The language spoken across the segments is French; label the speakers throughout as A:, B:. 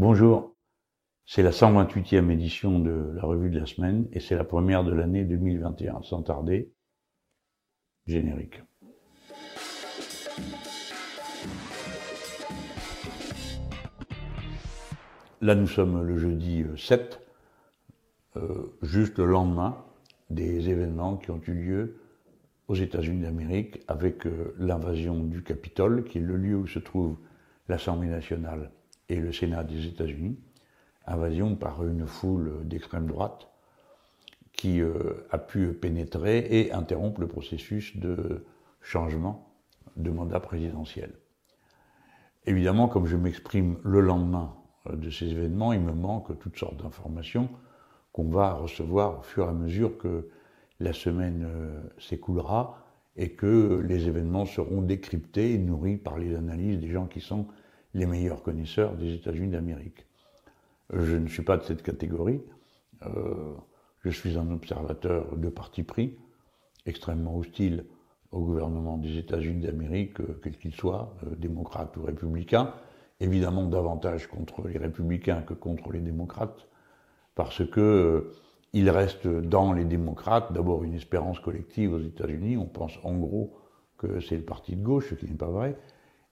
A: Bonjour, c'est la 128e édition de la revue de la semaine et c'est la première de l'année 2021. Sans tarder, générique. Là, nous sommes le jeudi 7, euh, euh, juste le lendemain des événements qui ont eu lieu aux États-Unis d'Amérique avec euh, l'invasion du Capitole, qui est le lieu où se trouve l'Assemblée nationale et le Sénat des États-Unis, invasion par une foule d'extrême droite qui euh, a pu pénétrer et interrompre le processus de changement de mandat présidentiel. Évidemment, comme je m'exprime le lendemain euh, de ces événements, il me manque toutes sortes d'informations qu'on va recevoir au fur et à mesure que la semaine euh, s'écoulera et que les événements seront décryptés et nourris par les analyses des gens qui sont les meilleurs connaisseurs des États-Unis d'Amérique. Je ne suis pas de cette catégorie. Euh, je suis un observateur de parti pris, extrêmement hostile au gouvernement des États-Unis d'Amérique, euh, quel qu'il soit, euh, démocrate ou républicain. Évidemment davantage contre les républicains que contre les démocrates, parce que il reste dans les démocrates d'abord une espérance collective aux États-Unis. On pense en gros que c'est le parti de gauche, ce qui n'est pas vrai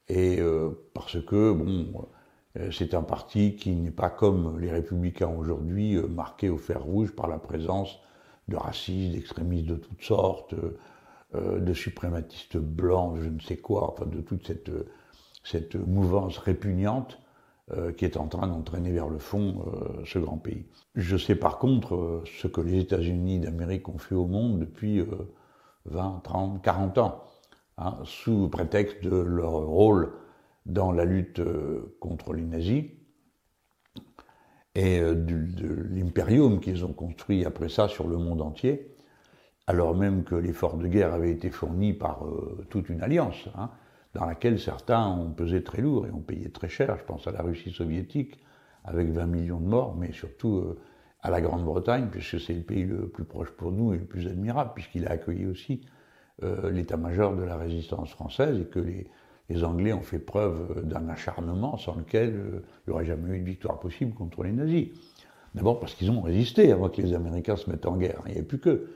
A: et euh, parce que bon, euh, c'est un parti qui n'est pas comme les républicains aujourd'hui, euh, marqué au fer rouge par la présence de racistes, d'extrémistes de toutes sortes, de suprématistes blancs, je ne sais quoi, enfin de toute cette, cette mouvance répugnante qui est en train d'entraîner vers le fond ce grand pays. Je sais par contre ce que les États-Unis d'Amérique ont fait au monde depuis 20, 30, 40 ans. Hein, sous prétexte de leur rôle dans la lutte euh, contre les nazis et euh, de l'impérium qu'ils ont construit après ça sur le monde entier, alors même que l'effort de guerre avait été fourni par euh, toute une alliance, hein, dans laquelle certains ont pesé très lourd et ont payé très cher. Je pense à la Russie soviétique, avec 20 millions de morts, mais surtout à la Grande-Bretagne, puisque c'est le pays le plus proche pour nous et le plus admirable, puisqu'il a accueilli aussi euh, l'état-major de la résistance française et que les, Anglais ont fait preuve d'un acharnement sans lequel euh, il n'y aurait jamais eu de victoire possible contre les nazis. D'abord parce qu'ils ont résisté avant que les Américains se mettent en guerre. Il n'y avait plus qu'eux.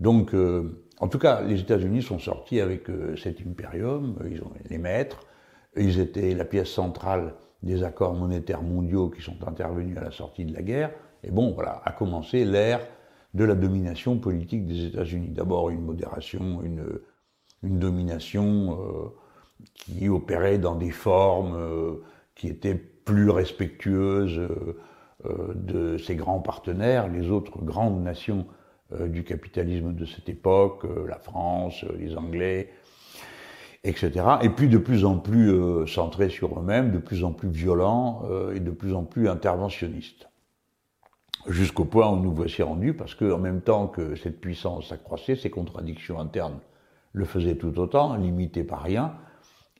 A: Donc, euh, en tout cas, les États-Unis sont sortis avec cet impérium, ils ont les maîtres, ils étaient la pièce centrale des accords monétaires mondiaux qui sont intervenus à la sortie de la guerre. Et bon, voilà, a commencé l'ère de la domination politique des États-Unis. D'abord une modération, une, domination euh, qui opérait dans des formes euh, qui étaient plus respectueuses euh, de ses grands partenaires, les autres grandes nations du capitalisme de cette époque, la France, les Anglais, etc. Et puis de plus en plus centrés sur eux-mêmes, de plus en plus violents et de plus en plus interventionnistes jusqu'au point où nous voici rendus, parce qu'en même temps que cette puissance s'accroissait, ces contradictions internes le faisaient tout autant, limitées par rien,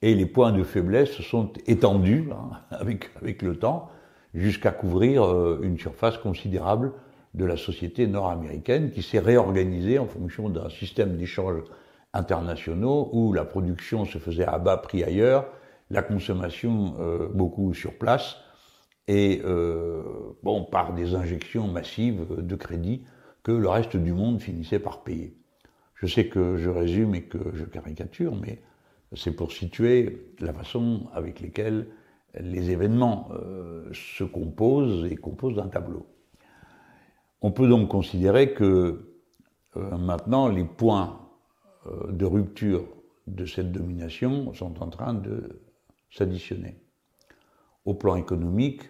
A: et les points de faiblesse se sont étendus hein, avec, avec le temps, jusqu'à couvrir euh, une surface considérable de la société nord-américaine qui s'est réorganisée en fonction d'un système d'échanges internationaux où la production se faisait à bas prix ailleurs, la consommation euh, beaucoup sur place, et euh, bon, par des injections massives de crédit que le reste du monde finissait par payer. Je sais que je résume et que je caricature, mais c'est pour situer la façon avec laquelle les événements euh, se composent et composent un tableau. On peut donc considérer que euh, maintenant les points de rupture de cette domination sont en train de s'additionner. Au plan économique,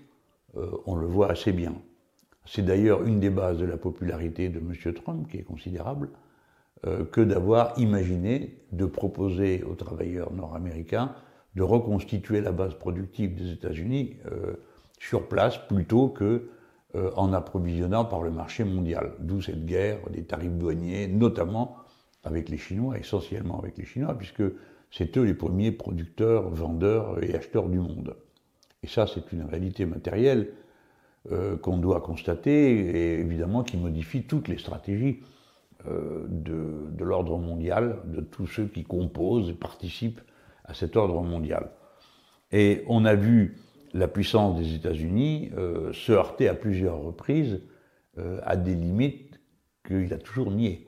A: on le voit assez bien. C'est d'ailleurs une des bases de la popularité de M. Trump, qui est considérable, euh, que d'avoir imaginé de proposer aux travailleurs nord-américains de reconstituer la base productive des États-Unis euh, sur place plutôt que en approvisionnant par le marché mondial. D'où cette guerre des tarifs douaniers, notamment avec les Chinois, essentiellement avec les Chinois, puisque c'est eux les premiers producteurs, vendeurs et acheteurs du monde. Et ça, c'est une réalité matérielle euh, qu'on doit constater et évidemment qui modifie toutes les stratégies euh, de, de l'ordre mondial, de tous ceux qui composent et participent à cet ordre mondial. Et on a vu la puissance des États-Unis euh, se heurtait à plusieurs reprises à des limites qu'il a toujours niées.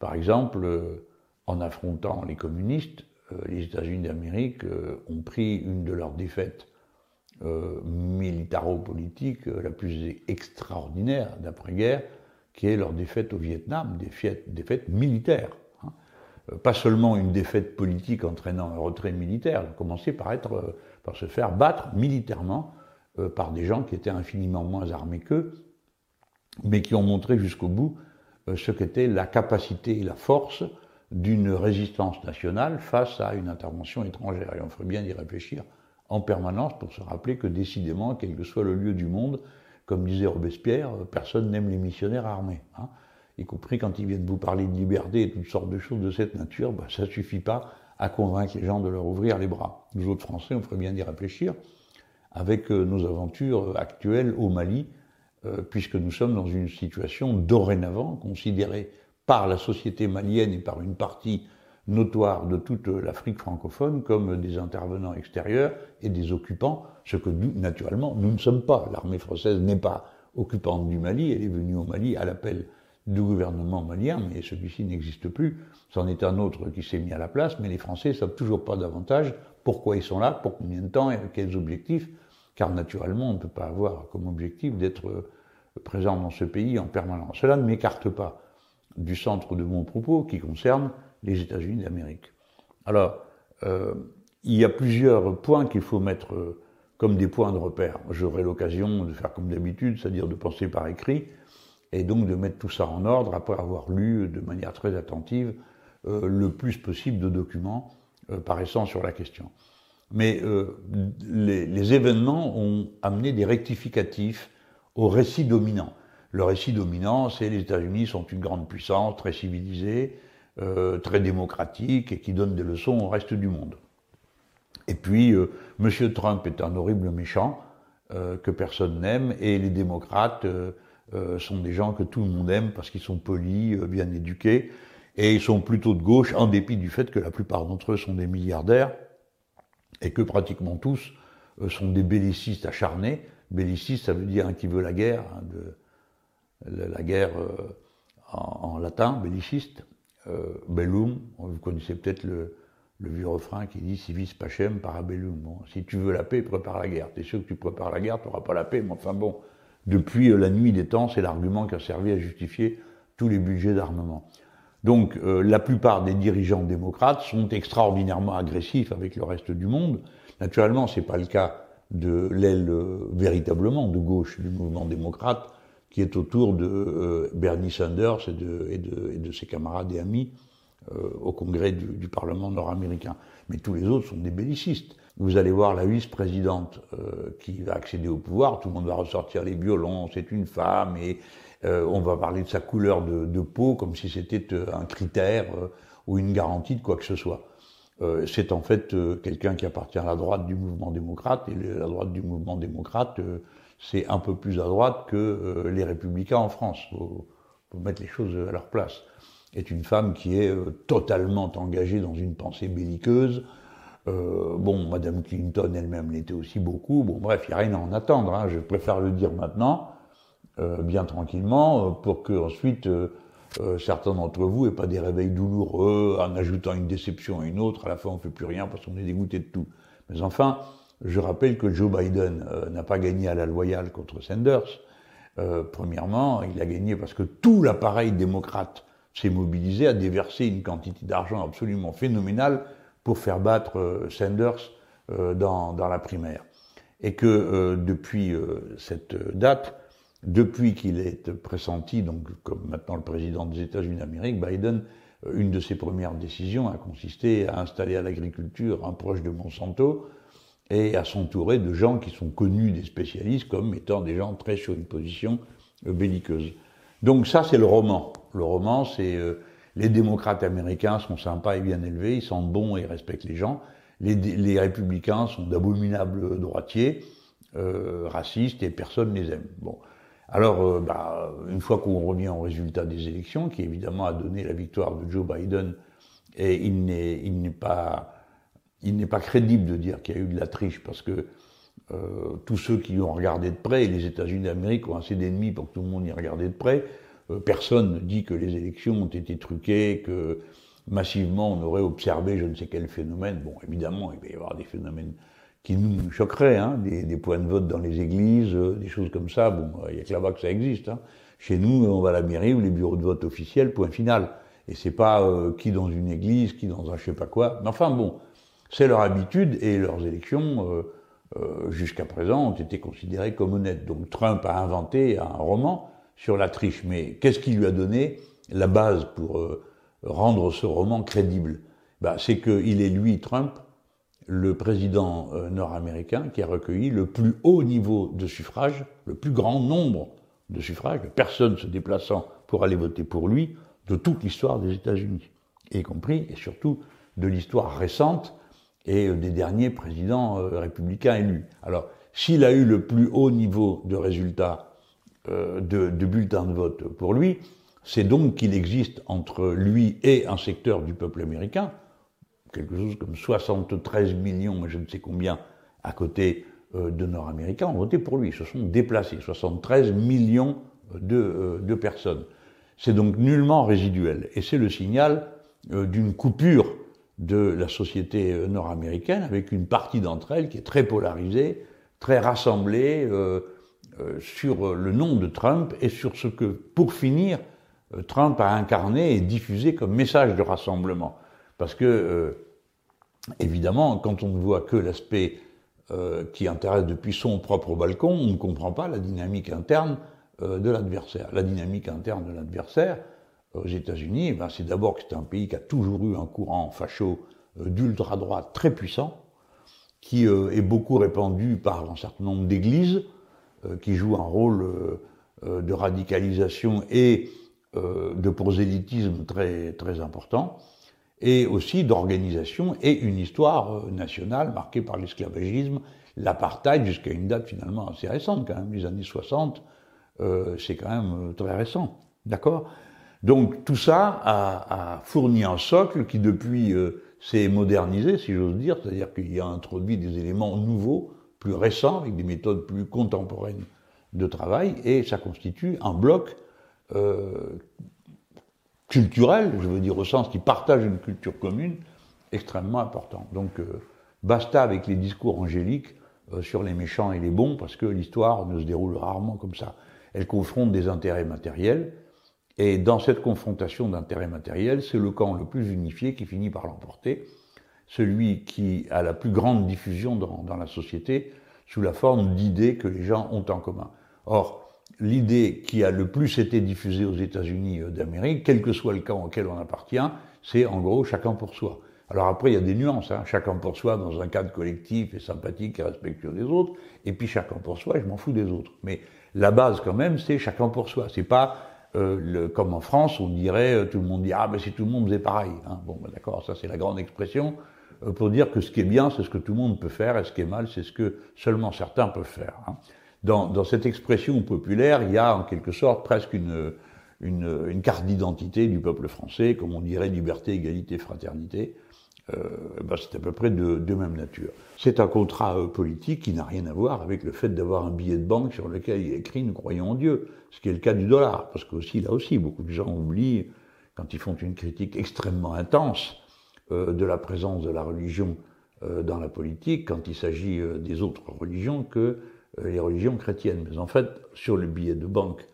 A: Par exemple, en affrontant les communistes, les États-Unis d'Amérique ont pris une de leurs défaites militaro-politiques la plus extraordinaire d'après-guerre, qui est leur défaite au Vietnam, défaite militaires. Hein. Pas seulement une défaite politique entraînant un retrait militaire, elle a par être par se faire battre militairement euh, par des gens qui étaient infiniment moins armés qu'eux, mais qui ont montré jusqu'au bout euh, ce qu'était la capacité et la force d'une résistance nationale face à une intervention étrangère. Et on ferait bien d'y réfléchir en permanence pour se rappeler que décidément, quel que soit le lieu du monde, comme disait Robespierre, euh, personne n'aime les missionnaires armés. Hein. y compris quand ils viennent vous parler de liberté et toutes sortes de choses de cette nature, bah, ça suffit pas à convaincre les gens de leur ouvrir les bras. Nous autres Français, on ferait bien d'y réfléchir avec euh, nos aventures actuelles au Mali, euh, puisque nous sommes dans une situation dorénavant considérée par la société malienne et par une partie notoire de toute l'Afrique francophone comme des intervenants extérieurs et des occupants, ce que nous, naturellement, nous ne sommes pas. L'armée française n'est pas occupante du Mali, elle est venue au Mali à l'appel du gouvernement malien, mais celui-ci n'existe plus. C'en est un autre qui s'est mis à la place, mais les Français savent toujours pas davantage pourquoi ils sont là, pour combien de temps et quels objectifs, car naturellement, on ne peut pas avoir comme objectif d'être euh, présent dans ce pays en permanence. Cela ne m'écarte pas du centre de mon propos qui concerne les États-Unis d'Amérique. Alors, euh, il y a plusieurs points qu'il faut mettre euh, comme des points de repère. J'aurai l'occasion de faire comme d'habitude, c'est-à-dire de penser par écrit, et donc de mettre tout ça en ordre après avoir lu de manière très attentive euh, le plus possible de documents paraissant sur la question. Mais les, les, événements ont amené des rectificatifs au récit dominant. Le récit dominant, c'est les États-Unis sont une grande puissance, très civilisée, euh, très démocratique et qui donne des leçons au reste du monde. Et puis, euh, M. Trump est un horrible méchant que personne n'aime et les démocrates euh, sont des gens que tout le monde aime parce qu'ils sont polis, euh, bien éduqués, et ils sont plutôt de gauche, en dépit du fait que la plupart d'entre eux sont des milliardaires, et que pratiquement tous euh, sont des bellicistes acharnés. Belliciste, ça veut dire un qui veut la guerre, hein, la, guerre en, latin, belliciste. Bellum, vous connaissez peut-être le, vieux refrain qui dit si vis pacem parabellum. Bon, si tu veux la paix, prépare la guerre. T'es sûr que tu prépares la guerre, tu n'auras pas la paix, mais enfin bon, depuis euh, la nuit des temps, c'est l'argument qui a servi à justifier tous les budgets d'armement. Donc euh, la plupart des dirigeants démocrates sont extraordinairement agressifs avec le reste du monde. Naturellement, c'est pas le cas de l'aile euh, véritablement de gauche du mouvement démocrate qui est autour de Bernie Sanders et de, et, de, et de, ses camarades et amis au Congrès du, du Parlement nord-américain. Mais tous les autres sont des bellicistes. Vous allez voir la vice-présidente euh, qui va accéder au pouvoir, tout le monde va ressortir les violons, c'est une femme, et euh, on va parler de sa couleur de, de peau comme si c'était euh, un critère ou une garantie de quoi que ce soit. c'est en fait quelqu'un qui appartient à la droite du mouvement démocrate, et la droite du mouvement démocrate, c'est un peu plus à droite que les républicains en France. Faut, faut mettre les choses à leur place. Est une femme qui est totalement engagée dans une pensée belliqueuse, euh, bon, Madame Clinton elle-même l'était aussi beaucoup. Bon, bref, il n'y a rien à en attendre. Hein. Je préfère le dire maintenant, euh, bien tranquillement, euh, pour que ensuite certains d'entre vous aient pas des réveils douloureux en ajoutant une déception à une autre. À la fin, on fait plus rien parce qu'on est dégoûté de tout. Mais enfin, je rappelle que Joe Biden n'a pas gagné à la loyale contre Sanders. premièrement, il a gagné parce que tout l'appareil démocrate s'est mobilisé à déverser une quantité d'argent absolument phénoménale pour faire battre euh, Sanders euh, dans, dans, la primaire. Et que euh, depuis cette date, depuis qu'il est pressenti, donc comme maintenant le président des États-Unis d'Amérique, Biden, une de ses premières décisions a consisté à installer à l'agriculture un proche de Monsanto et à s'entourer de gens qui sont connus des spécialistes comme étant des gens très sur une position belliqueuse. Donc ça, c'est le roman. Le roman, c'est les démocrates américains sont sympas et bien élevés, ils sont bons et respectent les gens. Les, républicains sont d'abominables droitiers, euh, racistes et personne ne les aime. Bon. Alors, euh, bah, une fois qu'on revient au résultat des élections, qui évidemment a donné la victoire de Joe Biden, et il n'est pas, il n'est pas crédible de dire qu'il y a eu de la triche parce que Euh, tous ceux qui ont regardé de près, et les États-Unis d'Amérique ont assez d'ennemis pour que tout le monde y regarde de près, euh, personne ne dit que les élections ont été truquées, que massivement on aurait observé je ne sais quel phénomène. Bon, évidemment, il va y avoir des phénomènes qui nous choqueraient, hein, des, points de vote dans les églises, euh, des choses comme ça. Bon, il n'y a que là-bas que ça existe. Hein. Chez nous, on va à la mairie ou les bureaux de vote officiels, point final. Et c'est pas qui dans une église, qui dans un je sais pas quoi. Mais enfin bon, c'est leur habitude et leurs élections euh, jusqu'à présent, ont été considérés comme honnêtes. Donc Trump a inventé un roman sur la triche. Mais qu'est-ce qui lui a donné la base pour euh, rendre ce roman crédible? Bah, C'est qu'il est, lui, Trump, le président euh, nord-américain qui a recueilli le plus haut niveau de suffrage, le plus grand nombre de suffrages, personne se déplaçant pour aller voter pour lui, de toute l'histoire des États-Unis, y compris et surtout de l'histoire récente et euh, des derniers présidents euh, républicains élus. Alors, s'il a eu le plus haut niveau de résultats euh, de, de bulletins de vote pour lui, c'est donc qu'il existe entre lui et un secteur du peuple américain, quelque chose comme 73 millions, je ne sais combien, à côté de Nord-Américains, ont voté pour lui. Se sont déplacés, 73 millions de, de personnes. C'est donc nullement résiduel. Et c'est le signal d'une coupure de la société euh, nord-américaine, avec une partie d'entre elles qui est très polarisée, très rassemblée euh, euh, sur le nom de Trump et sur ce que, pour finir, Trump a incarné et diffusé comme message de rassemblement. Parce que, évidemment, quand on ne voit que l'aspect qui intéresse depuis son propre balcon, on ne comprend pas la dynamique interne de l'adversaire. La dynamique interne de l'adversaire, aux États-Unis, ben c'est d'abord que c'est un pays qui a toujours eu un courant facho euh, d'ultra-droite très puissant, qui euh, est beaucoup répandu par un certain nombre d'églises, euh, qui jouent un rôle de radicalisation et de prosélytisme très, très important, et aussi d'organisation et une histoire nationale marquée par l'esclavagisme, l'apartheid, jusqu'à une date finalement assez récente quand même, les années 60, c'est quand même très récent. D'accord? Donc tout ça a, fourni un socle qui depuis euh, s'est modernisé, si j'ose dire, c'est-à-dire qu'il a introduit des éléments nouveaux, plus récents, avec des méthodes plus contemporaines de travail, et ça constitue un bloc euh, culturel, je veux dire au sens qui partage une culture commune, extrêmement important. Donc euh, basta avec les discours angéliques sur les méchants et les bons, parce que l'histoire ne se déroule rarement comme ça. Elle confronte des intérêts matériels, et dans cette confrontation d'intérêts matériels, c'est le camp le plus unifié qui finit par l'emporter, celui qui a la plus grande diffusion dans, la société sous la forme d'idées que les gens ont en commun. Or, l'idée qui a le plus été diffusée aux États-Unis euh, d'Amérique, quel que soit le camp auquel on appartient, c'est en gros chacun pour soi. Alors après, il y a des nuances, hein. chacun pour soi dans un cadre collectif et sympathique et respectueux des autres, et puis chacun pour soi, je m'en fous des autres. Mais la base quand même, c'est chacun pour soi. C'est pas euh, le, comme en France, on dirait, euh, tout le monde dit ah ben si tout le monde faisait pareil. Hein. Bon, ben, d'accord, ça c'est la grande expression euh, pour dire que ce qui est bien, c'est ce que tout le monde peut faire, et ce qui est mal, c'est ce que seulement certains peuvent faire. Hein. Dans, dans, cette expression populaire, il y a en quelque sorte presque une, une, une carte d'identité du peuple français, comme on dirait liberté, égalité, fraternité. Ben c'est à peu près de, de même nature. C'est un contrat euh, politique qui n'a rien à voir avec le fait d'avoir un billet de banque sur lequel il est écrit nous croyons en Dieu, ce qui est le cas du dollar, parce que aussi là aussi beaucoup de gens oublient quand ils font une critique extrêmement intense euh, de la présence de la religion euh, dans la politique, quand il s'agit euh, des autres religions que les religions chrétiennes. Mais en fait, sur le billet de banque,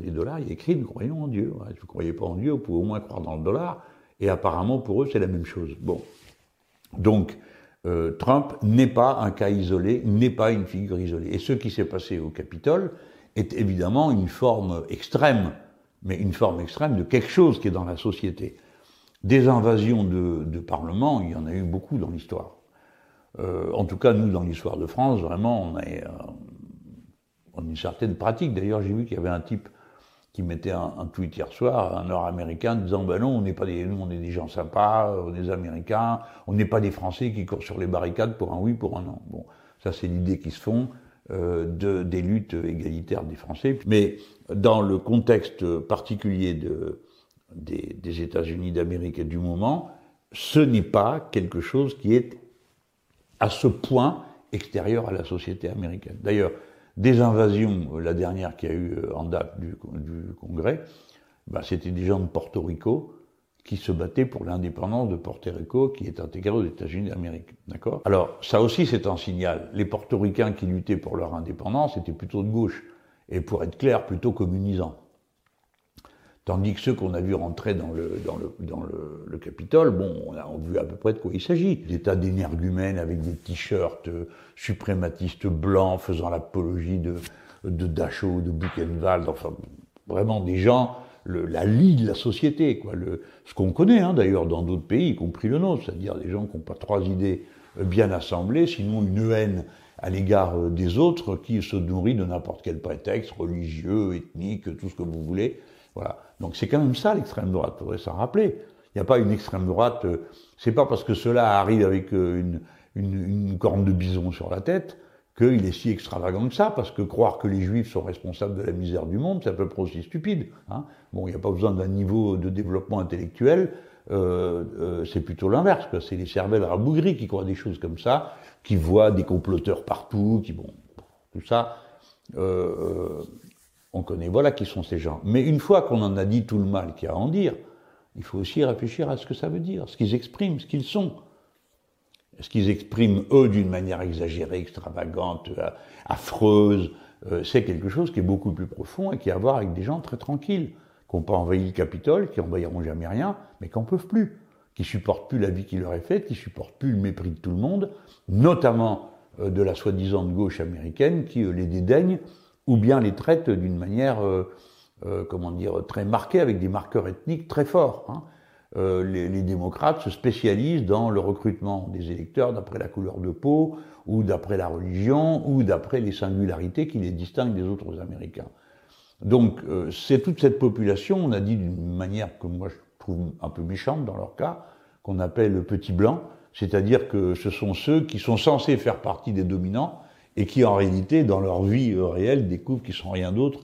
A: les dollars, il est écrit nous croyons en Dieu. Si vous ne croyez pas en Dieu, vous pouvez au moins croire dans le dollar. Et apparemment, pour eux, c'est la même chose. Bon. Donc, euh, Trump n'est pas un cas isolé, n'est pas une figure isolée. Et ce qui s'est passé au Capitole est évidemment une forme extrême, mais une forme extrême de quelque chose qui est dans la société. Des invasions de, de Parlement, il y en a eu beaucoup dans l'histoire. Euh, en tout cas, nous, dans l'histoire de France, vraiment, on a, euh, on a une certaine pratique. D'ailleurs, j'ai vu qu'il y avait un type qui mettait un, tweet hier soir, un Nord-Américain, disant ben non, on n'est pas des, nous, on est des gens sympas, on est des Américains, on n'est pas des Français qui courent sur les barricades pour un oui, pour un non. Bon, ça c'est l'idée qui se font euh, de, des luttes égalitaires des Français. Mais dans le contexte particulier de, des, des États-Unis d'Amérique et du moment, ce n'est pas quelque chose qui est à ce point extérieure à la société américaine. D'ailleurs, des invasions, la dernière qui a eu en date du, Congrès, bah, c'était des gens de Porto Rico qui se battaient pour l'indépendance de Porto Rico, qui est intégré aux États-Unis d'Amérique. D'accord? Alors, ça aussi, c'est un signal. Les portoricains qui luttaient pour leur indépendance étaient plutôt de gauche, et pour être clair, plutôt communisants. Tandis que ceux qu'on a vu rentrer dans le, dans le, dans le, Capitole, bon, on a vu à peu près de quoi il s'agit. Des tas d'énergumènes avec des t-shirts euh, suprématistes blancs faisant l'apologie de, de Dachau, de Buchenwald, enfin, vraiment des gens la lie de la société, quoi. Le, ce qu'on connaît hein, d'ailleurs dans d'autres pays, y compris le nôtre, c'est-à-dire des gens qui n'ont pas trois idées euh, bien assemblées, sinon une haine à l'égard euh, des autres qui se nourrit de n'importe quel prétexte, religieux, ethnique, tout ce que vous voulez. Voilà. Donc c'est quand même ça l'extrême droite, il faudrait s'en rappeler. Il n'y a pas une extrême droite, euh, c'est pas parce que cela arrive avec une, une, une corne de bison sur la tête qu'il est si extravagant que ça, parce que croire que les juifs sont responsables de la misère du monde, c'est à peu près aussi stupide. Hein. Bon, il n'y a pas besoin d'un niveau de développement intellectuel, euh, euh, c'est plutôt l'inverse, c'est les cervelles rabougries qui croient des choses comme ça, qui voient des comploteurs partout, qui bon, tout ça, euh, on connaît, voilà qui sont ces gens. Mais une fois qu'on en a dit tout le mal qu'il y a à en dire, il faut aussi réfléchir à ce que ça veut dire, ce qu'ils expriment, ce qu'ils sont ce qu'ils expriment eux d'une manière exagérée, extravagante, euh, affreuse, euh, c'est quelque chose qui est beaucoup plus profond et qui a à voir avec des gens très tranquilles, qui n'ont pas envahi le Capitole, qui envahiront jamais rien, mais qui n'en peuvent plus, qui supportent plus la vie qui leur est faite, qui supportent plus le mépris de tout le monde, notamment euh, de la soi-disant gauche américaine qui les dédaigne ou bien les traite d'une manière, comment dire, très marquée avec des marqueurs ethniques très forts. Hein. Euh, les, les, démocrates se spécialisent dans le recrutement des électeurs d'après la couleur de peau, ou d'après la religion, ou d'après les singularités qui les distinguent des autres Américains. Donc euh, c'est toute cette population, on a dit d'une manière que moi je trouve un peu méchante dans leur cas, qu'on appelle le petit blanc, c'est-à-dire que ce sont ceux qui sont censés faire partie des dominants et qui en réalité dans leur vie euh, réelle découvrent qu'ils sont rien d'autre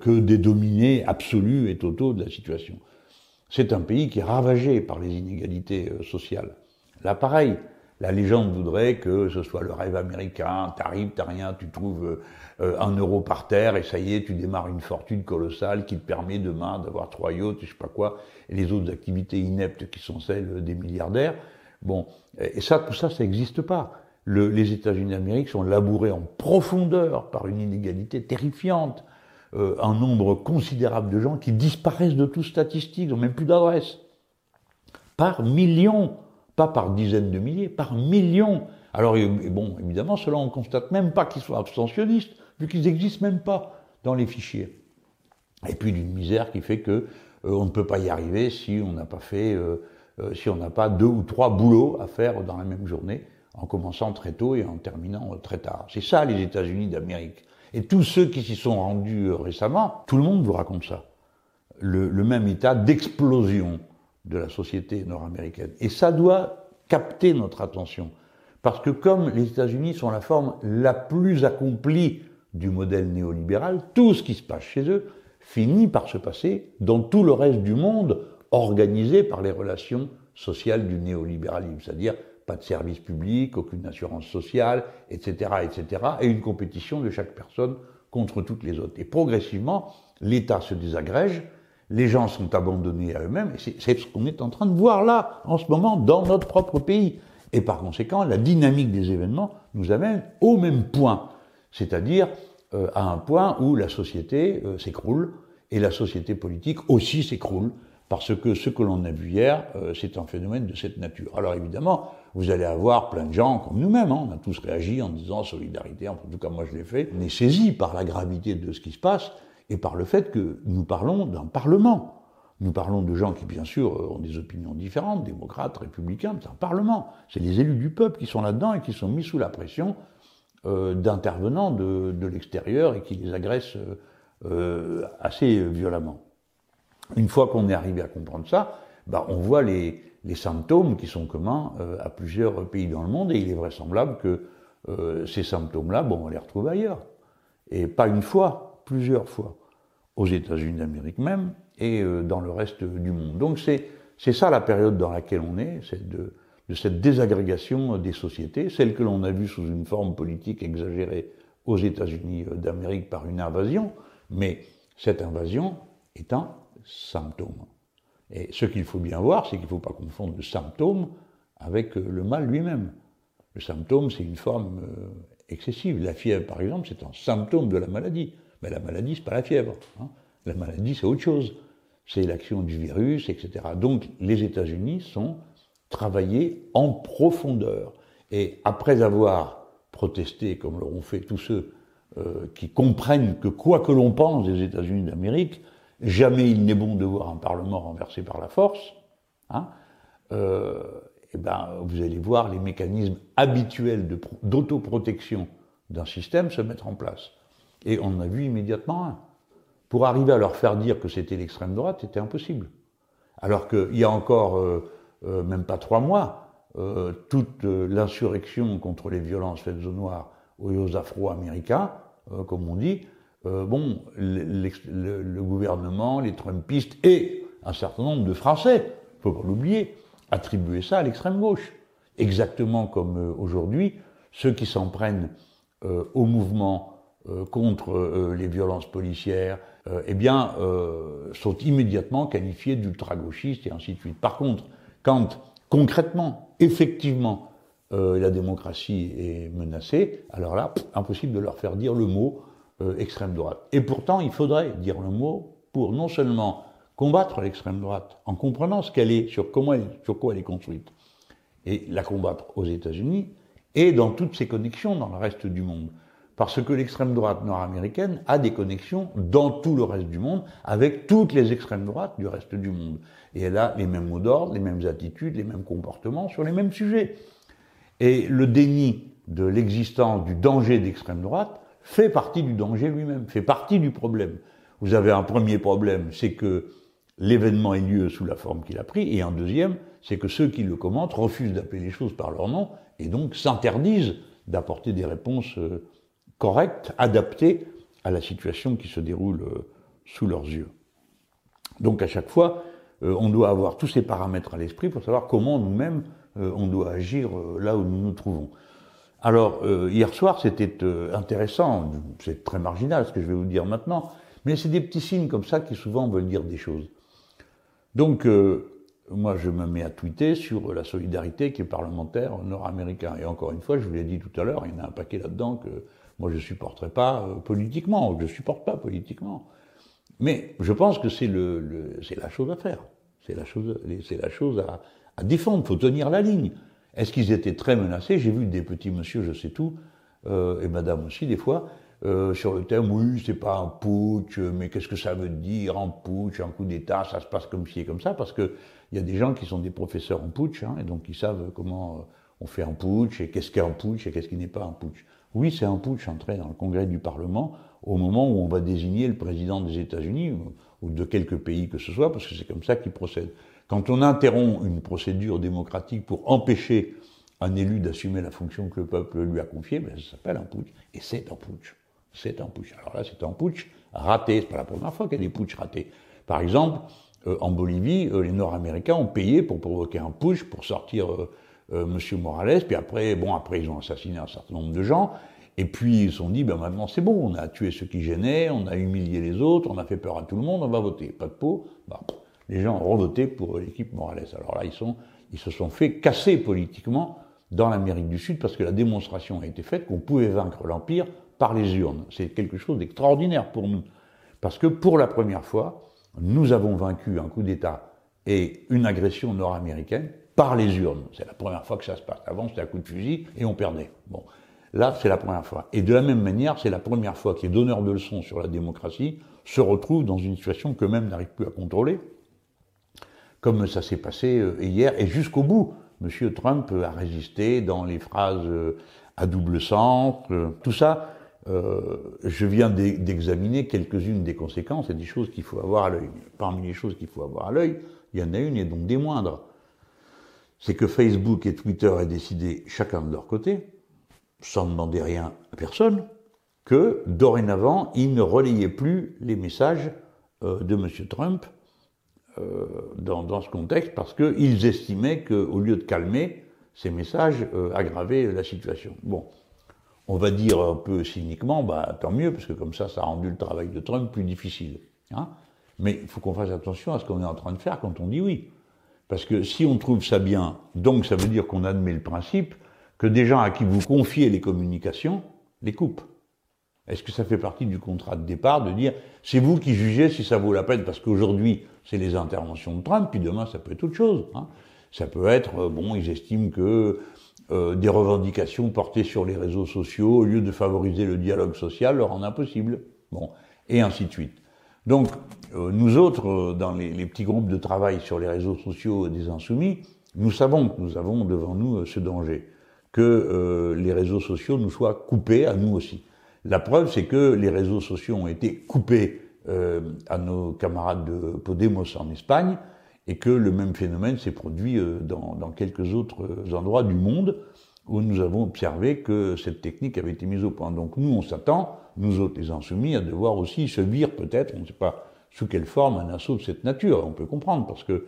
A: que des dominés absolus et totaux de la situation. C'est un pays qui est ravagé par les inégalités euh, sociales. Là, pareil, la légende voudrait que ce soit le rêve américain, t'arrives, t'as rien, tu trouves euh, un euro par terre et ça y est, tu démarres une fortune colossale qui te permet demain d'avoir trois yachts, je sais pas quoi, et les autres activités ineptes qui sont celles des milliardaires. Bon, et ça, tout ça, ça n'existe pas. Les États-Unis d'Amérique sont labourés en profondeur par une inégalité terrifiante. Euh, un nombre considérable de gens qui disparaissent de tout statistique, n'ont même plus d'adresse. Par millions, pas par dizaines de milliers, par millions. Alors, bon, évidemment, cela, on constate même pas qu'ils soient abstentionnistes, vu qu'ils n'existent même pas dans les fichiers. Et puis d'une misère qui fait que euh, on ne peut pas y arriver si on n'a pas fait, euh, si on n'a pas deux ou trois boulots à faire dans la même journée, en commençant très tôt et en terminant très tard. C'est ça les États-Unis d'Amérique. Et tous ceux qui s'y sont rendus euh, récemment, tout le monde vous raconte ça. Le, même état d'explosion de la société nord-américaine. Et ça doit capter notre attention. Parce que comme les États-Unis sont la forme la plus accomplie du modèle néolibéral, tout ce qui se passe chez eux finit par se passer dans tout le reste du monde organisé par les relations sociales du néolibéralisme, c'est-à-dire pas de service public, aucune assurance sociale, etc., etc., et une compétition de chaque personne contre toutes les autres. Et progressivement, l'État se désagrège, les gens sont abandonnés à eux-mêmes, et c'est ce qu'on est en train de voir là, en ce moment, dans notre propre pays. Et par conséquent, la dynamique des événements nous amène au même point, c'est-à-dire euh, à un point où la société euh, s'écroule, et la société politique aussi s'écroule, parce que ce que l'on a vu hier, euh, c'est un phénomène de cette nature. Alors évidemment, vous allez avoir plein de gens comme nous-mêmes, hein, on a tous réagi en disant solidarité, en tout cas moi je l'ai fait, on est saisi par la gravité de ce qui se passe et par le fait que nous parlons d'un Parlement. Nous parlons de gens qui, bien sûr, ont des opinions différentes, démocrates, républicains, c'est un Parlement. C'est les élus du peuple qui sont là-dedans et qui sont mis sous la pression euh, d'intervenants de, l'extérieur et qui les agressent euh, assez violemment. Une fois qu'on est arrivé à comprendre ça, bah, on voit les, les symptômes qui sont communs euh, à plusieurs pays dans le monde, et il est vraisemblable que euh, ces symptômes-là, bon, on les retrouve ailleurs. Et pas une fois, plusieurs fois, aux États-Unis d'Amérique même, et euh, dans le reste du monde. Donc c'est, c'est ça la période dans laquelle on est, c'est de, de cette désagrégation des sociétés, celle que l'on a vue sous une forme politique exagérée aux États-Unis d'Amérique par une invasion, mais cette invasion un symptôme. Et ce qu'il faut bien voir, c'est qu'il ne faut pas confondre le symptôme avec le mal lui-même. Le symptôme, c'est une forme euh, excessive. La fièvre, par exemple, c'est un symptôme de la maladie. Mais la maladie, c'est pas la fièvre. Hein. La maladie, c'est autre chose. C'est l'action du virus, etc. Donc, les États-Unis sont travaillés en profondeur. Et après avoir protesté, comme l'auront fait tous ceux euh, qui comprennent que quoi que l'on pense des États-Unis d'Amérique, jamais il n'est bon de voir un Parlement renversé par la force, hein, euh, eh ben, vous allez voir les mécanismes habituels d'autoprotection d'un système se mettre en place. Et on en a vu immédiatement un. Pour arriver à leur faire dire que c'était l'extrême droite, c'était impossible. Alors qu'il y a encore euh, euh, même pas trois mois, euh, toute l'insurrection contre les violences faites aux Noirs ou aux Afro-Américains, comme on dit, bon, le, gouvernement, les Trumpistes et un certain nombre de Français, faut pas l'oublier, attribuer ça à l'extrême gauche. Exactement comme euh, aujourd'hui, ceux qui s'en prennent euh, au mouvement euh, contre les violences policières, eh bien, sont immédiatement qualifiés d'ultra-gauchistes et ainsi de suite. Par contre, quand concrètement, effectivement, la démocratie est menacée, alors là, impossible de leur faire dire le mot extrême droite. Et pourtant, il faudrait dire le mot pour non seulement combattre l'extrême droite en comprenant ce qu'elle est, sur, comment sur quoi elle est construite, et la combattre aux États-Unis et dans toutes ses connexions dans le reste du monde. Parce que l'extrême droite nord-américaine a des connexions dans tout le reste du monde avec toutes les extrêmes droites du reste du monde. Et elle a les mêmes mots d'ordre, les mêmes attitudes, les mêmes comportements sur les mêmes sujets. Et le déni de l'existence du danger d'extrême droite fait partie du danger lui-même, fait partie du problème. Vous avez un premier problème, c'est que l'événement ait lieu sous la forme qu'il a pris, et un deuxième, c'est que ceux qui le commentent refusent d'appeler les choses par leur nom, et donc s'interdisent d'apporter des réponses euh, correctes, adaptées à la situation qui se déroule euh, sous leurs yeux. Donc à chaque fois, euh, on doit avoir tous ces paramètres à l'esprit pour savoir comment nous-mêmes on doit agir là où nous nous trouvons. Alors hier soir, c'était intéressant, c'est très marginal ce que je vais vous dire maintenant, mais c'est des petits signes comme ça qui souvent veulent dire des choses. Donc, euh, moi, je me mets à tweeter sur la solidarité qui est parlementaire nord-américain. Et encore une fois, je vous l'ai dit tout à l'heure, il y en a un paquet là-dedans que moi je ne supporterai pas euh, politiquement, je ne supporte pas politiquement. Mais je pense que c'est le, c'est la chose à faire. C'est la chose, la chose à, à défendre. Il faut tenir la ligne. Est-ce qu'ils étaient très menacés? J'ai vu des petits monsieur, je sais tout, euh, et madame aussi des fois, euh, sur le thème, oui, c'est pas un putsch, mais qu'est-ce que ça veut dire un putsch, un coup d'État, ça se passe comme ci et comme ça, parce que il y a des gens qui sont des professeurs en putsch, hein, et donc ils savent comment euh, on fait un putsch, et qu'est-ce qu'est un putsch, et qu'est-ce qui n'est pas un putsch. Oui, c'est un putsch entré dans le congrès du Parlement au moment où on va désigner le président des États-Unis, ou de quelques pays que ce soit, parce que c'est comme ça qu'ils procèdent. Quand on interrompt une procédure démocratique pour empêcher un élu d'assumer la fonction que le peuple lui a confiée, ben, ça s'appelle un putsch, et c'est un putsch c'est un putsch. Alors là, c'est un putsch raté. C'est pas la première fois qu'il y a des putschs ratés. Par exemple, euh, en Bolivie, euh, les Nord-Américains ont payé pour provoquer un putsch pour sortir euh, Monsieur Morales. Puis après, bon, après ils ont assassiné un certain nombre de gens. Et puis ils se sont dit, ben maintenant c'est bon, on a tué ceux qui gênaient, on a humilié les autres, on a fait peur à tout le monde, on va voter. Pas de peau. Bah, les gens ont revoté pour l'équipe Morales. Alors là, ils, sont, ils se sont fait casser politiquement dans l'Amérique du Sud parce que la démonstration a été faite qu'on pouvait vaincre l'Empire par les urnes. C'est quelque chose d'extraordinaire pour nous. Parce que pour la première fois, nous avons vaincu un coup d'État et une agression nord-américaine par les urnes. C'est la première fois que ça se passe. Avant, c'était un coup de fusil et on perdait. Bon. Là, c'est la première fois. Et de la même manière, c'est la première fois que les donneurs de leçons sur la démocratie se retrouvent dans une situation qu'eux-mêmes n'arrivent plus à contrôler, comme ça s'est passé euh, hier, et jusqu'au bout. M. Trump a résisté dans les phrases euh, à double sens, euh, tout ça, je viens d'examiner quelques-unes des conséquences et des choses qu'il faut avoir à l'œil. Parmi les choses qu'il faut avoir à l'œil, il y en a une et donc des moindres. C'est que Facebook et Twitter aient décidé, chacun de leur côté, sans demander rien à personne, que dorénavant, ils ne relayaient plus les messages de M. Trump euh, dans, dans, ce contexte parce qu'ils estimaient qu'au lieu de calmer, ces messages aggravaient la situation. Bon, on va dire un peu cyniquement, bah, tant mieux, parce que comme ça, ça a rendu le travail de Trump plus difficile. Hein. Mais il faut qu'on fasse attention à ce qu'on est en train de faire quand on dit oui. Parce que si on trouve ça bien, donc ça veut dire qu'on admet le principe que des gens à qui vous confiez les communications les coupent. Est-ce que ça fait partie du contrat de départ de dire c'est vous qui jugez si ça vaut la peine Parce qu'aujourd'hui, c'est les interventions de Trump, puis demain, ça peut être autre chose. Hein. Ça peut être, euh, bon, ils estiment que euh, des revendications portées sur les réseaux sociaux, au lieu de favoriser le dialogue social, leur rendent impossible. Bon, et ainsi de suite. Donc, euh, nous autres, dans les, les, petits groupes de travail sur les réseaux sociaux des insoumis, nous savons que nous avons devant nous ce danger, que les réseaux sociaux nous soient coupés à nous aussi. La preuve, c'est que les réseaux sociaux ont été coupés euh, à nos camarades de Podemos en Espagne et que le même phénomène s'est produit euh, dans, dans, quelques autres endroits du monde où nous avons observé que cette technique avait été mise au point. Donc nous, on s'attend, nous autres les insoumis, à devoir aussi subir peut-être, on ne sait pas sous quelle forme, un assaut de cette nature. On peut comprendre parce que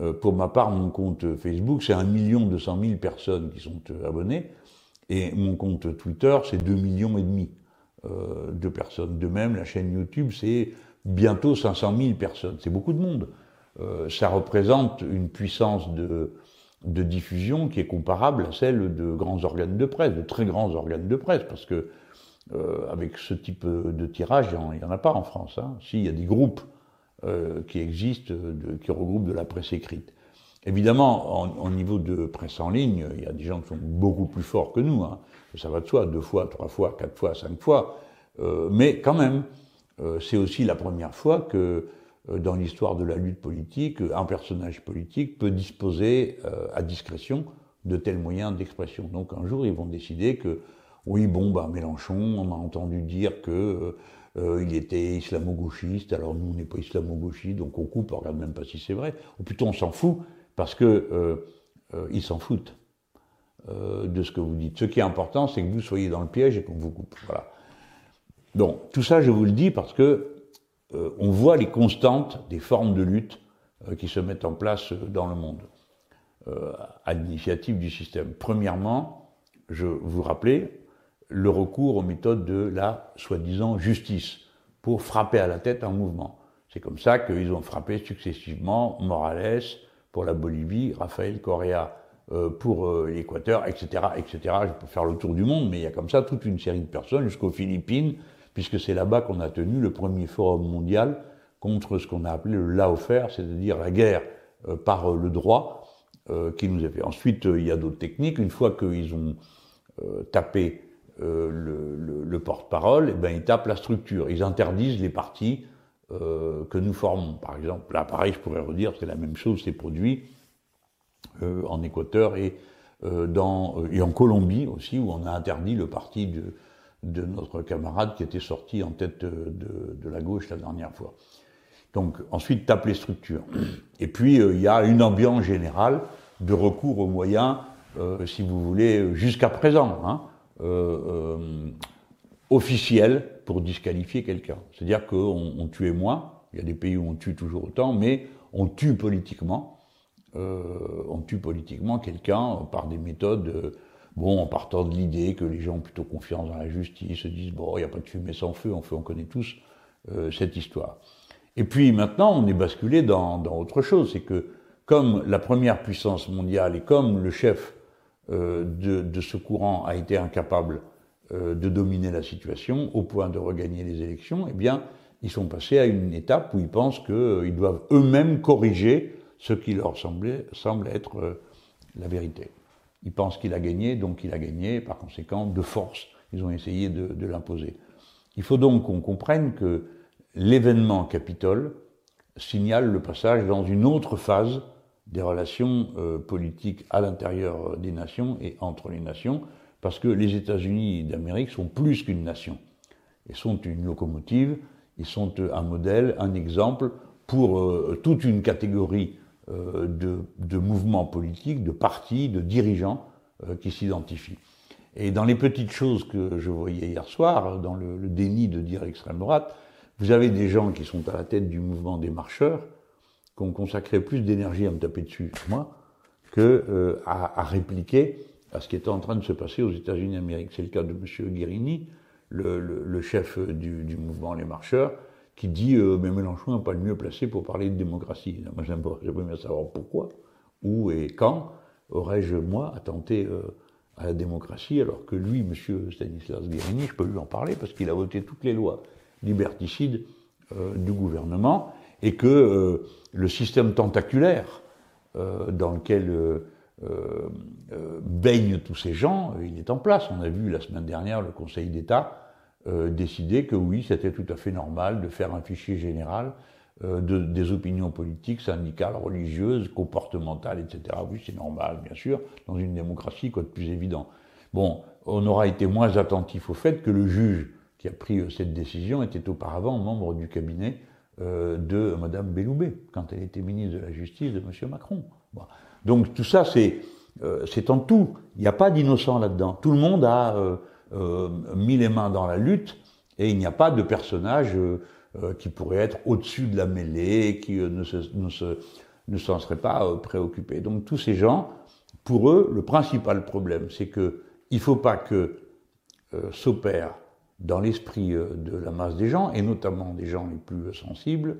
A: euh, pour ma part, mon compte Facebook, c'est un million deux cent mille personnes qui sont euh, abonnées. Et mon compte Twitter, c'est 2 millions et demi euh, de personnes. De même, la chaîne YouTube, c'est bientôt 500 000 personnes. C'est beaucoup de monde. Euh, ça représente une puissance de, diffusion qui est comparable à celle de grands organes de presse, de très grands organes de presse, parce que euh, avec ce type de tirage, il n'y en, a pas en France. Hein. Si, il y a des groupes qui existent, qui regroupent de la presse écrite. Évidemment, en, niveau de presse en ligne, il y a des gens qui sont beaucoup plus forts que nous. Hein. Ça va de soi, deux fois, trois fois, quatre fois, cinq fois. Euh, mais quand même, euh, c'est aussi la première fois que euh, dans l'histoire de la lutte politique, un personnage politique peut disposer euh, à discrétion de tels moyens d'expression. Donc un jour, ils vont décider que, oui, bon, bah, Mélenchon, on a entendu dire que il était islamo-gauchiste, alors nous, on n'est pas islamo-gauchiste, donc on coupe, on regarde même pas si c'est vrai. Ou plutôt, on s'en fout, parce que euh, euh, ils s'en foutent euh, de ce que vous dites. Ce qui est important, c'est que vous soyez dans le piège et qu'on vous coupe. Voilà. Donc tout ça, je vous le dis parce que on voit les constantes des formes de lutte qui se mettent en place dans le monde à l'initiative du système. Premièrement, je vous rappelais le recours aux méthodes de la soi-disant justice pour frapper à la tête un mouvement. C'est comme ça qu'ils ont frappé successivement Morales, pour la Bolivie, Rafael Correa euh, pour euh, l'Équateur, etc., etc. Je peux faire le tour du monde, mais il y a comme ça toute une série de personnes jusqu'aux Philippines, puisque c'est là-bas qu'on a tenu le premier forum mondial contre ce qu'on a appelé le lawfare, c'est-à-dire la guerre euh, par le droit qui nous a fait. Ensuite, il y a d'autres techniques. Une fois qu'ils ont tapé le, le, le porte-parole, eh ben, ils tapent la structure. Ils interdisent les partis euh, que nous formons. Par exemple, là, pareil, je pourrais redire, c'est la même chose, c'est produit euh, en Équateur et, euh, dans, et en Colombie aussi, où on a interdit le parti de, de notre camarade qui était sorti en tête de, de, la gauche la dernière fois. Donc, ensuite, tape les structures. Et puis, il y a une ambiance générale de recours aux moyens, si vous voulez, jusqu'à présent. Hein, officiel pour disqualifier quelqu'un. C'est-à-dire qu'on on tuait moins, il y a des pays où on tue toujours autant, mais on tue politiquement, euh, on tue politiquement quelqu'un par des méthodes, euh, bon, en partant de l'idée que les gens ont plutôt confiance dans la justice, se disent, bon, il n'y a pas de fumée sans feu, en fait, on connaît tous euh, cette histoire. Et puis maintenant, on est basculé dans, autre chose, c'est que comme la première puissance mondiale et comme le chef euh, de, ce courant a été incapable euh, de dominer la situation au point de regagner les élections, eh bien, ils sont passés à une étape où ils pensent qu'ils euh, doivent eux-mêmes corriger ce qui leur semblait, semble être euh, la vérité. Ils pensent qu'il a gagné, donc il a gagné, par conséquent, de force, ils ont essayé de, l'imposer. Il faut donc qu'on comprenne que l'événement Capitole signale le passage dans une autre phase des relations euh, politiques à l'intérieur des nations et entre les nations, parce que les États-Unis d'Amérique sont plus qu'une nation. Ils sont une locomotive, ils sont un modèle, un exemple pour euh, toute une catégorie euh, de, de, mouvements politiques, de partis, de dirigeants euh, qui s'identifient. Et dans les petites choses que je voyais hier soir, dans le, le déni de dire l'extrême droite, vous avez des gens qui sont à la tête du mouvement des marcheurs, qui ont consacré plus d'énergie à me taper dessus, moi, que à, répliquer à ce qui était en train de se passer aux États-Unis d'Amérique. C'est le cas de M. Guérini, le, chef du, mouvement Les Marcheurs, qui dit Mais Mélenchon n'est pas le mieux placé pour parler de démocratie. Moi, j'aimerais bien savoir pourquoi, où et quand aurais-je, moi, attenté à la démocratie, alors que lui, M. Stanislas Guérini, je peux lui en parler parce qu'il a voté toutes les lois liberticides euh, du gouvernement et que euh, le système tentaculaire euh, dans lequel baignent tous ces gens, il est en place. On a vu la semaine dernière le Conseil d'État décider que oui, c'était tout à fait normal de faire un fichier général de, des opinions politiques, syndicales, religieuses, comportementales, etc. Oui, c'est normal, bien sûr, dans une démocratie, quoi de plus évident. Bon, on aura été moins attentif au fait que le juge qui a pris euh, cette décision était auparavant membre du cabinet euh, de Mme Belloubet, quand elle était ministre de la Justice de M. Macron. Donc tout ça, euh, c'est en tout. Il n'y a pas d'innocent là-dedans. Tout le monde a mis les mains dans la lutte et il n'y a pas de personnage qui pourrait être au-dessus de la mêlée, qui ne, ne s'en serait pas préoccupé. Donc tous ces gens, pour eux, le principal problème, c'est que il ne faut pas que s'opère dans l'esprit euh, de la masse des gens, et notamment des gens les plus sensibles,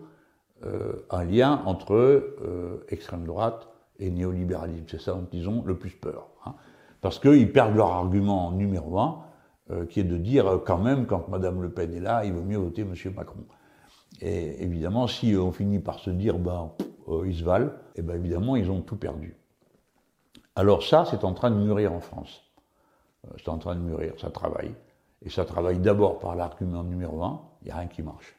A: euh, un lien entre euh, extrême droite et néolibéralisme. C'est ça dont ils ont le plus peur. Hein. Parce qu'ils perdent leur argument numéro un, qui est de dire quand même, quand Mme Le Pen est là, il vaut mieux voter M. Macron. Et évidemment, si on finit par se dire, ben, ils se valent, et eh ben évidemment, ils ont tout perdu. Alors ça, c'est en train de mûrir en France. C'est en train de mûrir, ça travaille. Et ça travaille d'abord par l'argument numéro un, il n'y a rien qui marche.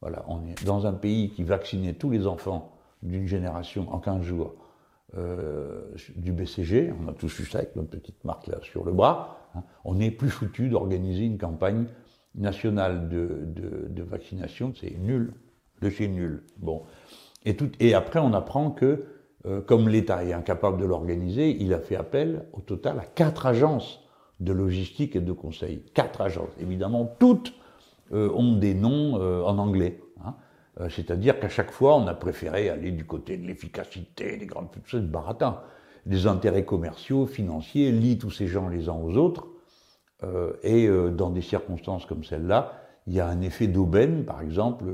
A: Voilà, on est dans un pays qui vaccinait tous les enfants d'une génération en 15 jours euh, du BCG, on a tous eu ça avec notre petite marque là sur le bras. On n'est plus foutu d'organiser une campagne nationale de, vaccination, c'est nul, de chez nul. Bon. Et, après, on apprend que, euh, comme l'État est incapable de l'organiser, il a fait appel au total à quatre agences de logistique et de conseil. Quatre agences. Évidemment, toutes euh, ont des noms euh, en anglais. Hein. C'est-à-dire qu'à chaque fois, on a préféré aller du côté de l'efficacité, des grandes choses, baratin. Des intérêts commerciaux, financiers, lient tous ces gens les uns aux autres. et dans des circonstances comme celle-là, il y a un effet d'aubaine, par exemple.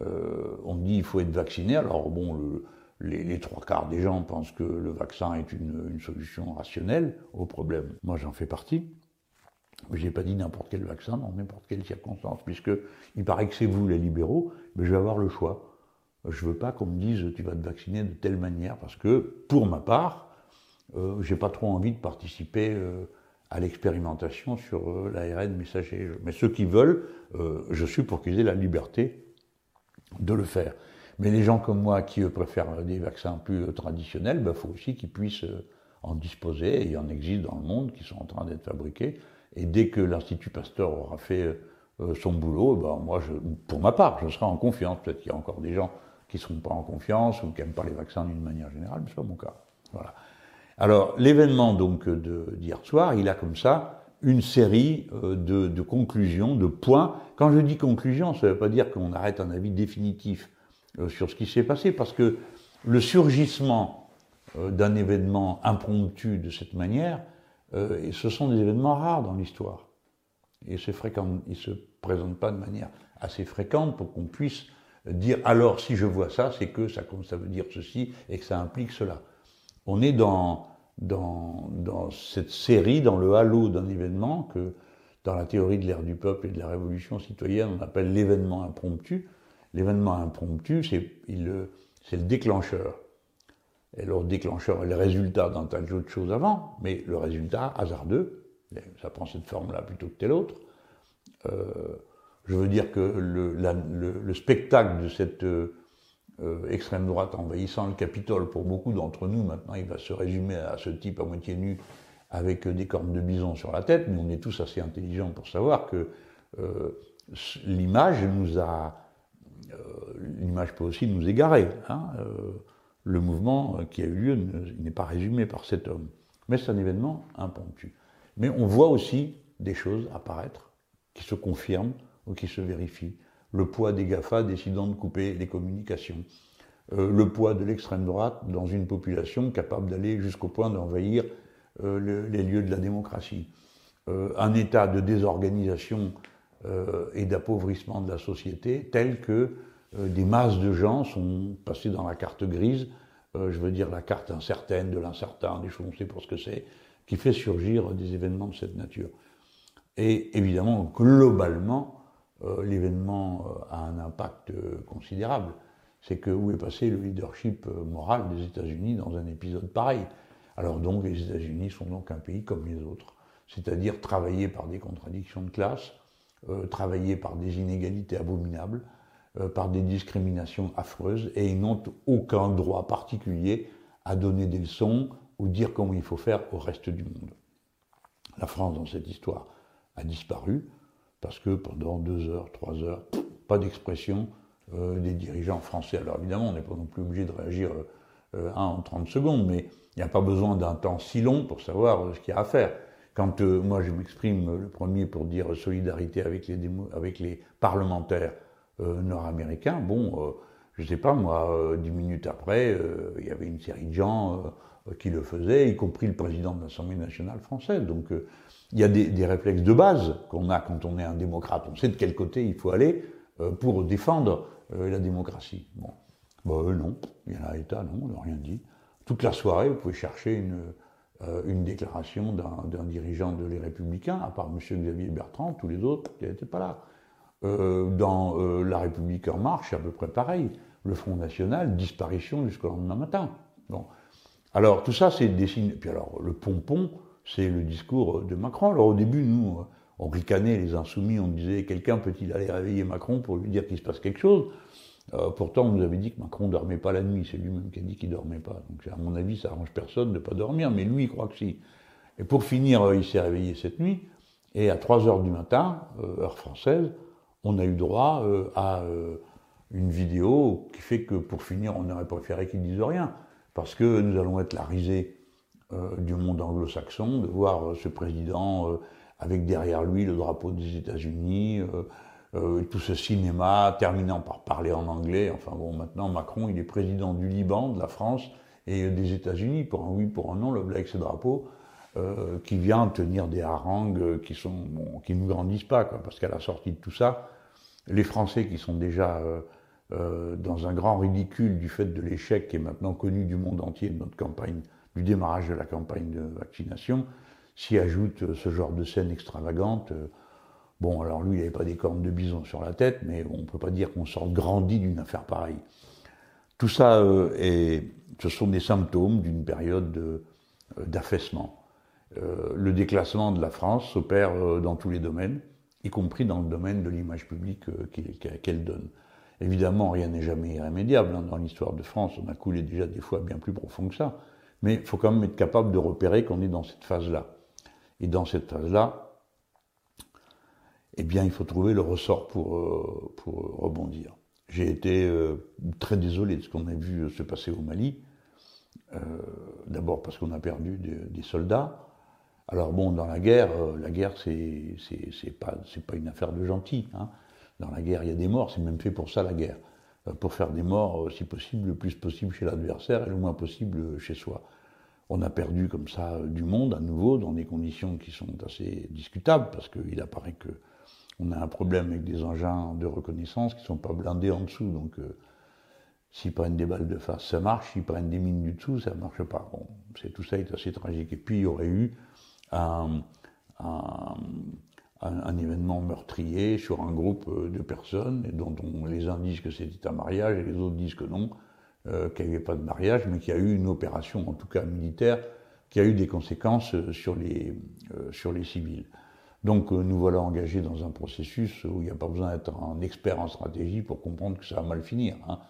A: on dit il faut être vacciné. Alors bon, le, les, trois quarts des gens pensent que le vaccin est une, solution rationnelle au problème. Moi, j'en fais partie. Je n'ai pas dit n'importe quel vaccin dans n'importe quelle circonstance, puisque il paraît que c'est vous les libéraux, mais je vais avoir le choix. Je veux pas qu'on me dise tu vas te vacciner de telle manière, parce que pour ma part, euh, j'ai pas trop envie de participer euh, à l'expérimentation sur euh, l'ARN messager. Mais ceux qui veulent, je suis pour qu'ils aient la liberté de le faire. Mais les gens comme moi qui préfèrent des vaccins plus traditionnels, il ben, faut aussi qu'ils puissent en disposer. Et il y en existe dans le monde qui sont en train d'être fabriqués. Et dès que l'Institut Pasteur aura fait son boulot, ben moi, pour ma part, je serai en confiance. Peut-être qu'il y a encore des gens qui ne seront pas en confiance ou qui n'aiment pas les vaccins d'une manière générale, mais ce n'est pas mon cas. Voilà. Alors, l'événement donc d'hier soir, il a comme ça une série de, de conclusions, de points. Quand je dis conclusion, ça ne veut pas dire qu'on arrête un avis définitif euh, sur ce qui s'est passé, parce que le surgissement euh, d'un événement impromptu de cette manière, euh, ce sont des événements rares dans l'histoire. Et fréquent, ils ne se présentent pas de manière assez fréquente pour qu'on puisse dire alors si je vois ça, c'est que ça, ça veut dire ceci et que ça implique cela. On est dans, dans, dans cette série, dans le halo d'un événement que dans la théorie de l'ère du peuple et de la révolution citoyenne, on appelle l'événement impromptu, L'événement impromptu, c'est le, le déclencheur. Et le déclencheur est le résultat d'un tas d'autres choses avant, mais le résultat hasardeux, ça prend cette forme-là plutôt que telle autre. Euh, je veux dire que le, le, spectacle de cette euh, extrême droite envahissant le Capitole, pour beaucoup d'entre nous, maintenant, il va se résumer à ce type à moitié nu avec des cornes de bison sur la tête, mais on est tous assez intelligents pour savoir que euh, l'image nous a euh, l'image peut aussi nous égarer. Hein, euh, le mouvement qui a eu lieu n'est pas résumé par cet homme. Mais c'est un événement impromptu. Mais on voit aussi des choses apparaître qui se confirment ou qui se vérifient. Le poids des GAFA décidant de couper les communications. le poids de l'extrême droite dans une population capable d'aller jusqu'au point d'envahir les lieux de la démocratie. un état de désorganisation et d'appauvrissement de la société tel que des masses de gens sont passés dans la carte grise, je veux dire la carte incertaine de l'incertain, des choses on sait pas ce que c'est, qui fait surgir des événements de cette nature. Et évidemment, globalement, euh, l'événement euh, a un impact euh, considérable. C'est que où est passé le leadership moral des États-Unis dans un épisode pareil Alors donc, les États-Unis sont donc un pays comme les autres, c'est-à-dire travaillé par des contradictions de classe, travaillé par des inégalités abominables, par des discriminations affreuses, et ils n'ont aucun droit particulier à donner des leçons ou dire comment il faut faire au reste du monde. La France, dans cette histoire, a disparu parce que pendant deux heures, trois heures, pas d'expression euh, des dirigeants français. Alors évidemment, on n'est pas non plus obligé de réagir euh, en 30 secondes, mais il n'y a pas besoin d'un temps si long pour savoir euh, ce qu'il y a à faire. Quand moi je m'exprime le premier pour dire solidarité avec les, avec les parlementaires nord-américains, bon, je ne sais pas, moi, dix minutes après, il y avait une série de gens qui le faisaient, y compris le président de l'Assemblée nationale française. Donc il y a des, réflexes de base qu'on a quand on est un démocrate. On sait de quel côté il faut aller euh, pour défendre euh, la démocratie. Bon, bah, non, il y en a État, non, on n'a rien dit. Toute la soirée, vous pouvez chercher une, euh, déclaration d'un dirigeant de les Républicains, à part M. Xavier Bertrand, tous les autres qui n'étaient pas là. dans La République en marche, c'est à peu près pareil. Le Front National, disparition jusqu'au lendemain matin. Bon. Alors tout ça, c'est des signes. Puis alors, le pompon, c'est le discours de Macron. Alors au début, nous, on ricanait les insoumis, on disait quelqu'un peut-il aller réveiller Macron pour lui dire qu'il se passe quelque chose? Euh, Pourtant, on nous avait dit que Macron ne dormait pas la nuit, c'est lui-même qui a dit qu'il ne dormait pas. Donc à mon avis, ça arrange personne de ne pas dormir, mais lui, il croit que si. Et pour finir, euh, il s'est réveillé cette nuit, et à 3 heures du matin, euh, heure française, on a eu droit à une vidéo qui fait que pour finir, on aurait préféré qu'il dise rien, parce que nous allons être la risée euh, du monde anglo-saxon, de voir euh, ce président euh, avec derrière lui le drapeau des États-Unis, tout ce cinéma terminant par parler en anglais. Enfin bon, maintenant Macron, il est président du Liban, de la France et des États-Unis, pour un oui, pour un non, le avec ce drapeau, qui vient tenir des harangues qui sont qui nous grandissent pas, quoi, parce qu'à la sortie de tout ça, les Français qui sont déjà dans un grand ridicule du fait de l'échec qui est maintenant connu du monde entier de notre campagne du démarrage de la campagne de vaccination, s'y ajoute ce genre de scène extravagante. Bon, alors lui, il n'avait pas des cornes de bison sur la tête, mais on ne peut pas dire qu'on sorte grandi d'une affaire pareille. Tout ça, euh, ce sont des symptômes d'une période euh, d'affaissement. Euh, le déclassement de la France s'opère dans tous les domaines, y compris dans le domaine de l'image publique qu'elle donne. Évidemment, rien n'est jamais irrémédiable. Hein. Dans l'histoire de France, on a coulé déjà des fois bien plus profond que ça. Mais il faut quand même être capable de repérer qu'on est dans cette phase-là. Et dans cette phase-là, eh bien, il faut trouver le ressort pour, euh, rebondir. J'ai été euh, très désolé de ce qu'on a vu se passer au Mali. Euh, d'abord parce qu'on a perdu des, soldats. Alors bon, dans la guerre, la guerre, c'est pas, pas une affaire de gentil. Hein. Dans la guerre, il y a des morts, c'est même fait pour ça la guerre. Euh, pour faire des morts, euh, si possible, le plus possible chez l'adversaire et le moins possible chez soi. On a perdu comme ça euh, du monde à nouveau dans des conditions qui sont assez discutables parce qu'il apparaît que on a un problème avec des engins de reconnaissance qui ne sont pas blindés en dessous. Donc, s'ils prennent des balles de face, ça marche. S'ils prennent des mines du dessous, ça ne marche pas. Bon, tout ça est assez tragique. Et puis, il y aurait eu un, un, événement meurtrier sur un groupe euh, de personnes, dont on, les uns disent que c'était un mariage et les autres disent que non, euh, qu'il n'y avait pas de mariage, mais qu'il y a eu une opération, en tout cas militaire, qui a eu des conséquences euh, sur les, sur les civils. Donc nous voilà engagés dans un processus où il n'y a pas besoin d'être un expert en stratégie pour comprendre que ça va mal finir. Hein.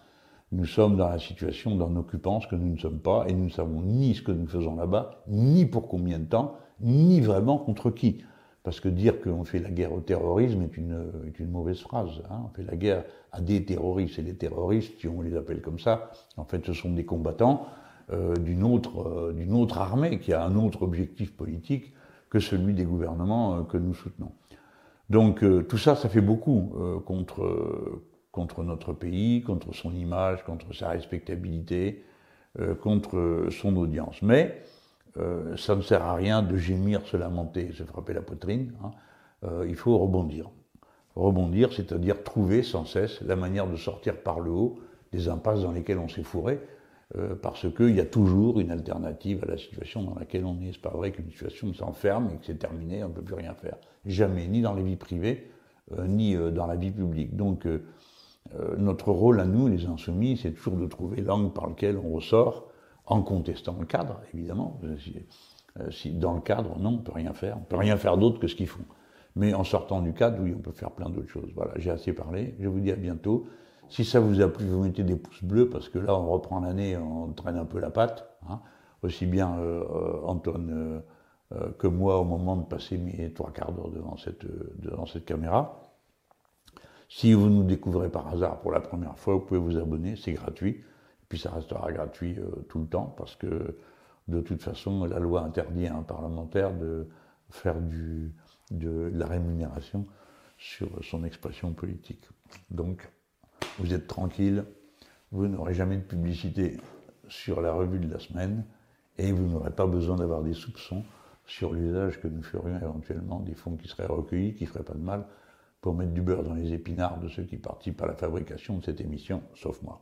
A: Nous sommes dans la situation d'un occupant, ce que nous ne sommes pas, et nous ne savons ni ce que nous faisons là-bas, ni pour combien de temps, ni vraiment contre qui. Parce que dire qu'on fait la guerre au terrorisme est une, est une mauvaise phrase. Hein. On fait la guerre à des terroristes. Et les terroristes, si on les appelle comme ça, en fait, ce sont des combattants euh, d'une autre, euh, autre armée qui a un autre objectif politique que celui des gouvernements euh, que nous soutenons. Donc tout ça, ça fait beaucoup contre, contre notre pays, contre son image, contre sa respectabilité, euh, contre son audience. Mais euh, ça ne sert à rien de gémir, se lamenter, se frapper la poitrine. Hein. Euh, il faut rebondir. Rebondir, c'est-à-dire trouver sans cesse la manière de sortir par le haut des impasses dans lesquelles on s'est fourré, parce qu'il y a toujours une alternative à la situation dans laquelle on est. C'est pas vrai qu'une situation s'enferme et que c'est terminé, on ne peut plus rien faire. Jamais, ni dans les vies privées, ni dans la vie publique. Donc, euh, notre rôle à nous, les insoumis, c'est toujours de trouver l'angle par lequel on ressort, en contestant le cadre, évidemment. Euh, si, dans le cadre, non, on peut rien faire. On peut rien faire d'autre que ce qu'ils font. Mais en sortant du cadre, oui, on peut faire plein d'autres choses. Voilà, j'ai assez parlé. Je vous dis à bientôt. Si ça vous a plu, vous mettez des pouces bleus parce que là, on reprend l'année, on traîne un peu la patte. Hein. Aussi bien euh, Anton que moi au moment de passer mes trois quarts d'heure devant cette, devant cette caméra. Si vous nous découvrez par hasard pour la première fois, vous pouvez vous abonner, c'est gratuit. Puis ça restera gratuit euh, tout le temps parce que de toute façon, la loi interdit à un parlementaire de faire du, de la rémunération sur son expression politique. Donc, vous êtes tranquille, vous n'aurez jamais de publicité sur la revue de la semaine et vous n'aurez pas besoin d'avoir des soupçons sur l'usage que nous ferions éventuellement des fonds qui seraient recueillis, qui ne feraient pas de mal pour mettre du beurre dans les épinards de ceux qui participent à la fabrication de cette émission, sauf moi.